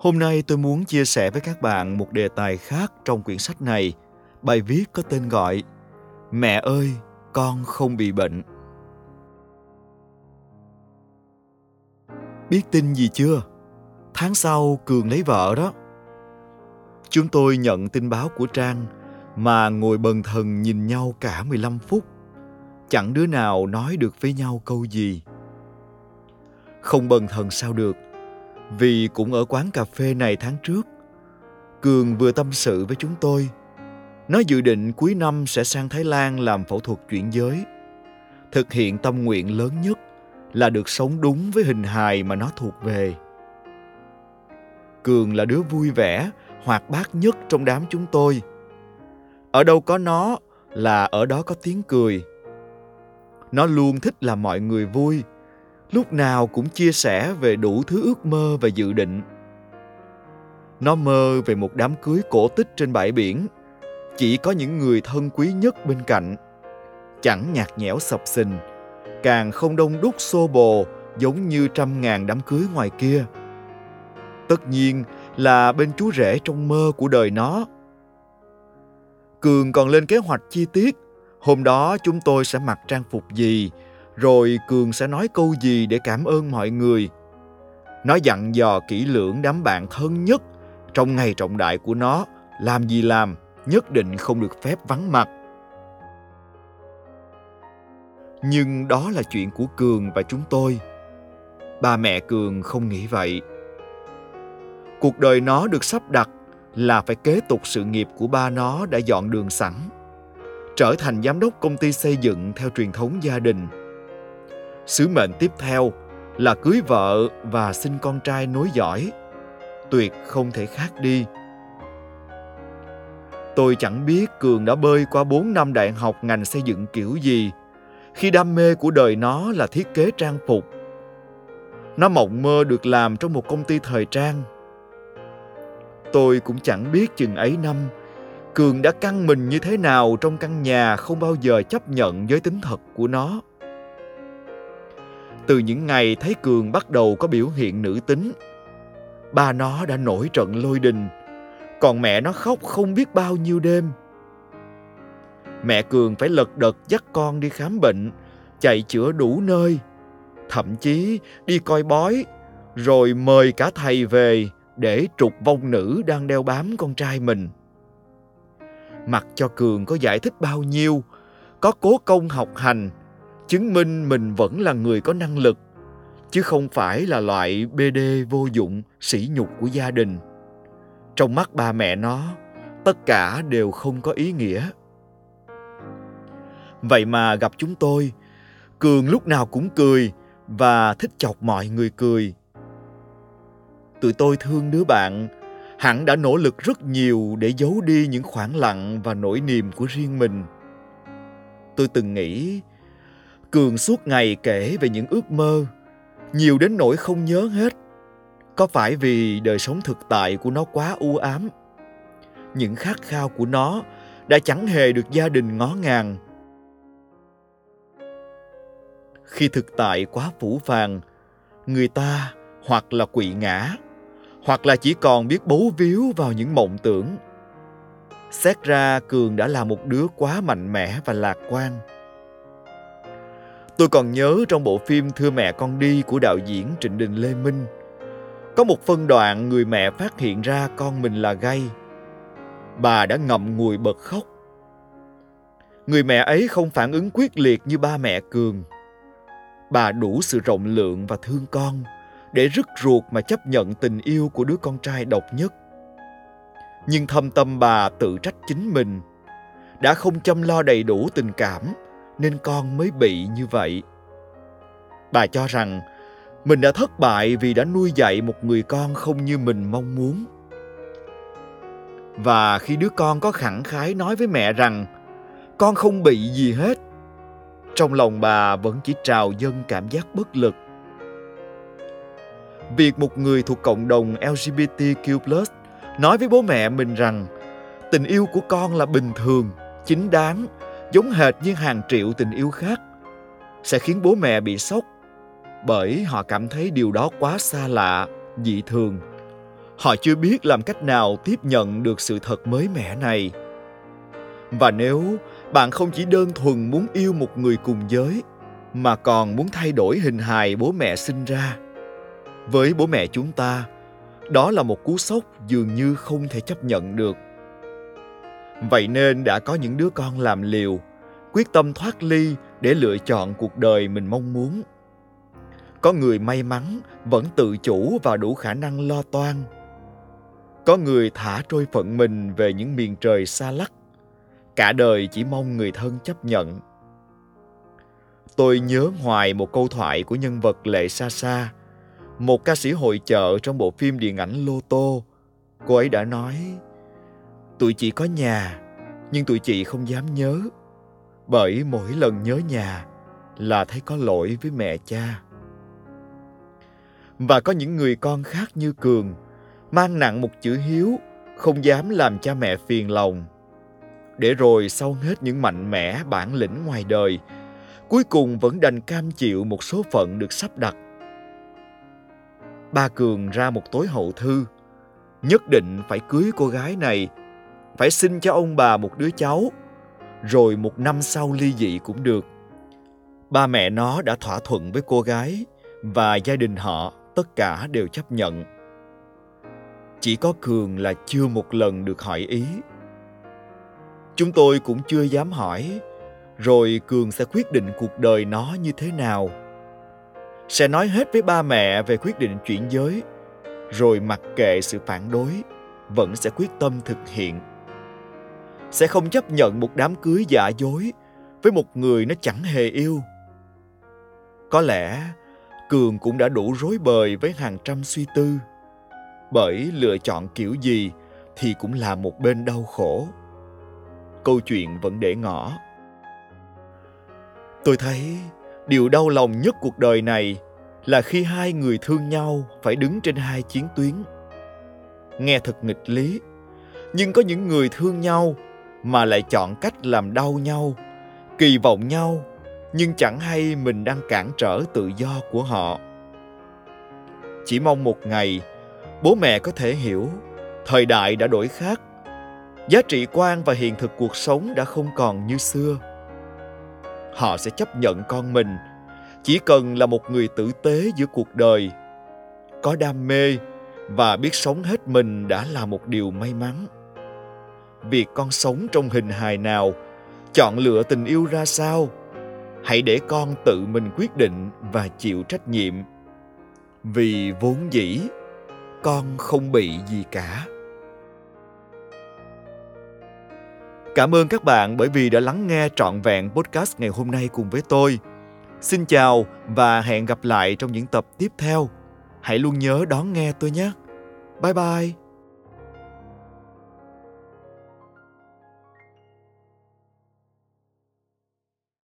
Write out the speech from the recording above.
Hôm nay tôi muốn chia sẻ với các bạn một đề tài khác trong quyển sách này. Bài viết có tên gọi Mẹ ơi, con không bị bệnh. Biết tin gì chưa? Tháng sau Cường lấy vợ đó. Chúng tôi nhận tin báo của Trang mà ngồi bần thần nhìn nhau cả 15 phút. Chẳng đứa nào nói được với nhau câu gì. Không bần thần sao được, vì cũng ở quán cà phê này tháng trước. Cường vừa tâm sự với chúng tôi. Nó dự định cuối năm sẽ sang Thái Lan làm phẫu thuật chuyển giới. Thực hiện tâm nguyện lớn nhất là được sống đúng với hình hài mà nó thuộc về. Cường là đứa vui vẻ, hoạt bát nhất trong đám chúng tôi. Ở đâu có nó là ở đó có tiếng cười. Nó luôn thích làm mọi người vui, lúc nào cũng chia sẻ về đủ thứ ước mơ và dự định. Nó mơ về một đám cưới cổ tích trên bãi biển, chỉ có những người thân quý nhất bên cạnh. Chẳng nhạt nhẽo sập sình, càng không đông đúc xô bồ giống như trăm ngàn đám cưới ngoài kia. Tất nhiên là bên chú rể trong mơ của đời nó. Cường còn lên kế hoạch chi tiết, hôm đó chúng tôi sẽ mặc trang phục gì, rồi Cường sẽ nói câu gì để cảm ơn mọi người. Nó dặn dò kỹ lưỡng đám bạn thân nhất trong ngày trọng đại của nó, làm gì làm, nhất định không được phép vắng mặt. Nhưng đó là chuyện của Cường và chúng tôi. Ba mẹ Cường không nghĩ vậy. Cuộc đời nó được sắp đặt là phải kế tục sự nghiệp của ba nó đã dọn đường sẵn. Trở thành giám đốc công ty xây dựng theo truyền thống gia đình. Sứ mệnh tiếp theo là cưới vợ và sinh con trai nối dõi. Tuyệt không thể khác đi. Tôi chẳng biết Cường đã bơi qua 4 năm đại học ngành xây dựng kiểu gì khi đam mê của đời nó là thiết kế trang phục. Nó mộng mơ được làm trong một công ty thời trang. Tôi cũng chẳng biết chừng ấy năm, Cường đã căng mình như thế nào trong căn nhà không bao giờ chấp nhận với tính thật của nó. Từ những ngày thấy Cường bắt đầu có biểu hiện nữ tính, ba nó đã nổi trận lôi đình, còn mẹ nó khóc không biết bao nhiêu đêm. Mẹ Cường phải lật đật dắt con đi khám bệnh, chạy chữa đủ nơi, thậm chí đi coi bói, rồi mời cả thầy về để trục vong nữ đang đeo bám con trai mình. Mặc cho Cường có giải thích bao nhiêu, có cố công học hành, chứng minh mình vẫn là người có năng lực, chứ không phải là loại BD vô dụng, sỉ nhục của gia đình. Trong mắt ba mẹ nó, tất cả đều không có ý nghĩa. Vậy mà gặp chúng tôi, Cường lúc nào cũng cười và thích chọc mọi người cười. Tụi tôi thương đứa bạn, hẳn đã nỗ lực rất nhiều để giấu đi những khoảng lặng và nỗi niềm của riêng mình. Tôi từng nghĩ, Cường suốt ngày kể về những ước mơ, nhiều đến nỗi không nhớ hết. Có phải vì đời sống thực tại của nó quá u ám? Những khát khao của nó đã chẳng hề được gia đình ngó ngàng khi thực tại quá phủ phàng người ta hoặc là quỵ ngã hoặc là chỉ còn biết bấu víu vào những mộng tưởng xét ra cường đã là một đứa quá mạnh mẽ và lạc quan tôi còn nhớ trong bộ phim thưa mẹ con đi của đạo diễn trịnh đình lê minh, có một phân đoạn người mẹ phát hiện ra con mình là gay. Bà đã ngậm ngùi bật khóc. Người mẹ ấy không phản ứng quyết liệt như ba mẹ cường. Bà đủ sự rộng lượng và thương con để rứt ruột mà chấp nhận tình yêu của đứa con trai độc nhất. Nhưng thâm tâm bà tự trách chính mình, đã không chăm lo đầy đủ tình cảm nên con mới bị như vậy. Bà cho rằng, mình đã thất bại vì đã nuôi dạy một người con không như mình mong muốn. Và khi đứa con có khẳng khái nói với mẹ rằng, con không bị gì hết, trong lòng bà vẫn chỉ trào dâng cảm giác bất lực. Việc một người thuộc cộng đồng lgbtq nói với bố mẹ mình rằng, tình yêu của con là bình thường, chính đáng giống hệt như hàng triệu tình yêu khác, sẽ khiến bố mẹ bị sốc bởi họ cảm thấy điều đó quá xa lạ, dị thường. Họ chưa biết làm cách nào tiếp nhận được sự thật mới mẻ này. Và nếu bạn không chỉ đơn thuần muốn yêu một người cùng giới, mà còn muốn thay đổi hình hài bố mẹ sinh ra, với bố mẹ chúng ta, đó là một cú sốc dường như không thể chấp nhận được vậy nên đã có những đứa con làm liều, quyết tâm thoát ly để lựa chọn cuộc đời mình mong muốn. Có người may mắn vẫn tự chủ và đủ khả năng lo toan. Có người thả trôi phận mình về những miền trời xa lắc. Cả đời chỉ mong người thân chấp nhận. Tôi nhớ hoài một câu thoại của nhân vật lệ sa sa, một ca sĩ hội chợ trong bộ phim điện ảnh lô tô. Cô ấy đã nói tụi chị có nhà, nhưng tụi chị không dám nhớ. Bởi mỗi lần nhớ nhà là thấy có lỗi với mẹ cha. Và có những người con khác như cường, mang nặng một chữ hiếu, không dám làm cha mẹ phiền lòng. Để rồi sau hết những mạnh mẽ bản lĩnh ngoài đời, cuối cùng vẫn đành cam chịu một số phận được sắp đặt. Ba cường ra một tối hậu thư, nhất định phải cưới cô gái này phải sinh cho ông bà một đứa cháu. Rồi một năm sau ly dị cũng được. Ba mẹ nó đã thỏa thuận với cô gái và gia đình họ tất cả đều chấp nhận. Chỉ có cường là chưa một lần được hỏi ý. Chúng tôi cũng chưa dám hỏi, rồi cường sẽ quyết định cuộc đời nó như thế nào. Sẽ nói hết với ba mẹ về quyết định chuyển giới, rồi mặc kệ sự phản đối, vẫn sẽ quyết tâm thực hiện sẽ không chấp nhận một đám cưới giả dối với một người nó chẳng hề yêu. Có lẽ cường cũng đã đủ rối bời với hàng trăm suy tư. Bởi lựa chọn kiểu gì thì cũng là một bên đau khổ. Câu chuyện vẫn để ngỏ. Tôi thấy điều đau lòng nhất cuộc đời này là khi hai người thương nhau phải đứng trên hai chiến tuyến. Nghe thật nghịch lý, nhưng có những người thương nhau mà lại chọn cách làm đau nhau, kỳ vọng nhau, nhưng chẳng hay mình đang cản trở tự do của họ. Chỉ mong một ngày, bố mẹ có thể hiểu, thời đại đã đổi khác. Giá trị quan và hiện thực cuộc sống đã không còn như xưa. Họ sẽ chấp nhận con mình, chỉ cần là một người tử tế giữa cuộc đời. Có đam mê và biết sống hết mình đã là một điều may mắn việc con sống trong hình hài nào. Chọn lựa tình yêu ra sao? Hãy để con tự mình quyết định và chịu trách nhiệm. Vì vốn dĩ, con không bị gì cả. Cảm ơn các bạn bởi vì đã lắng nghe trọn vẹn podcast ngày hôm nay cùng với tôi. Xin chào và hẹn gặp lại trong những tập tiếp theo. Hãy luôn nhớ đón nghe tôi nhé. Bye bye.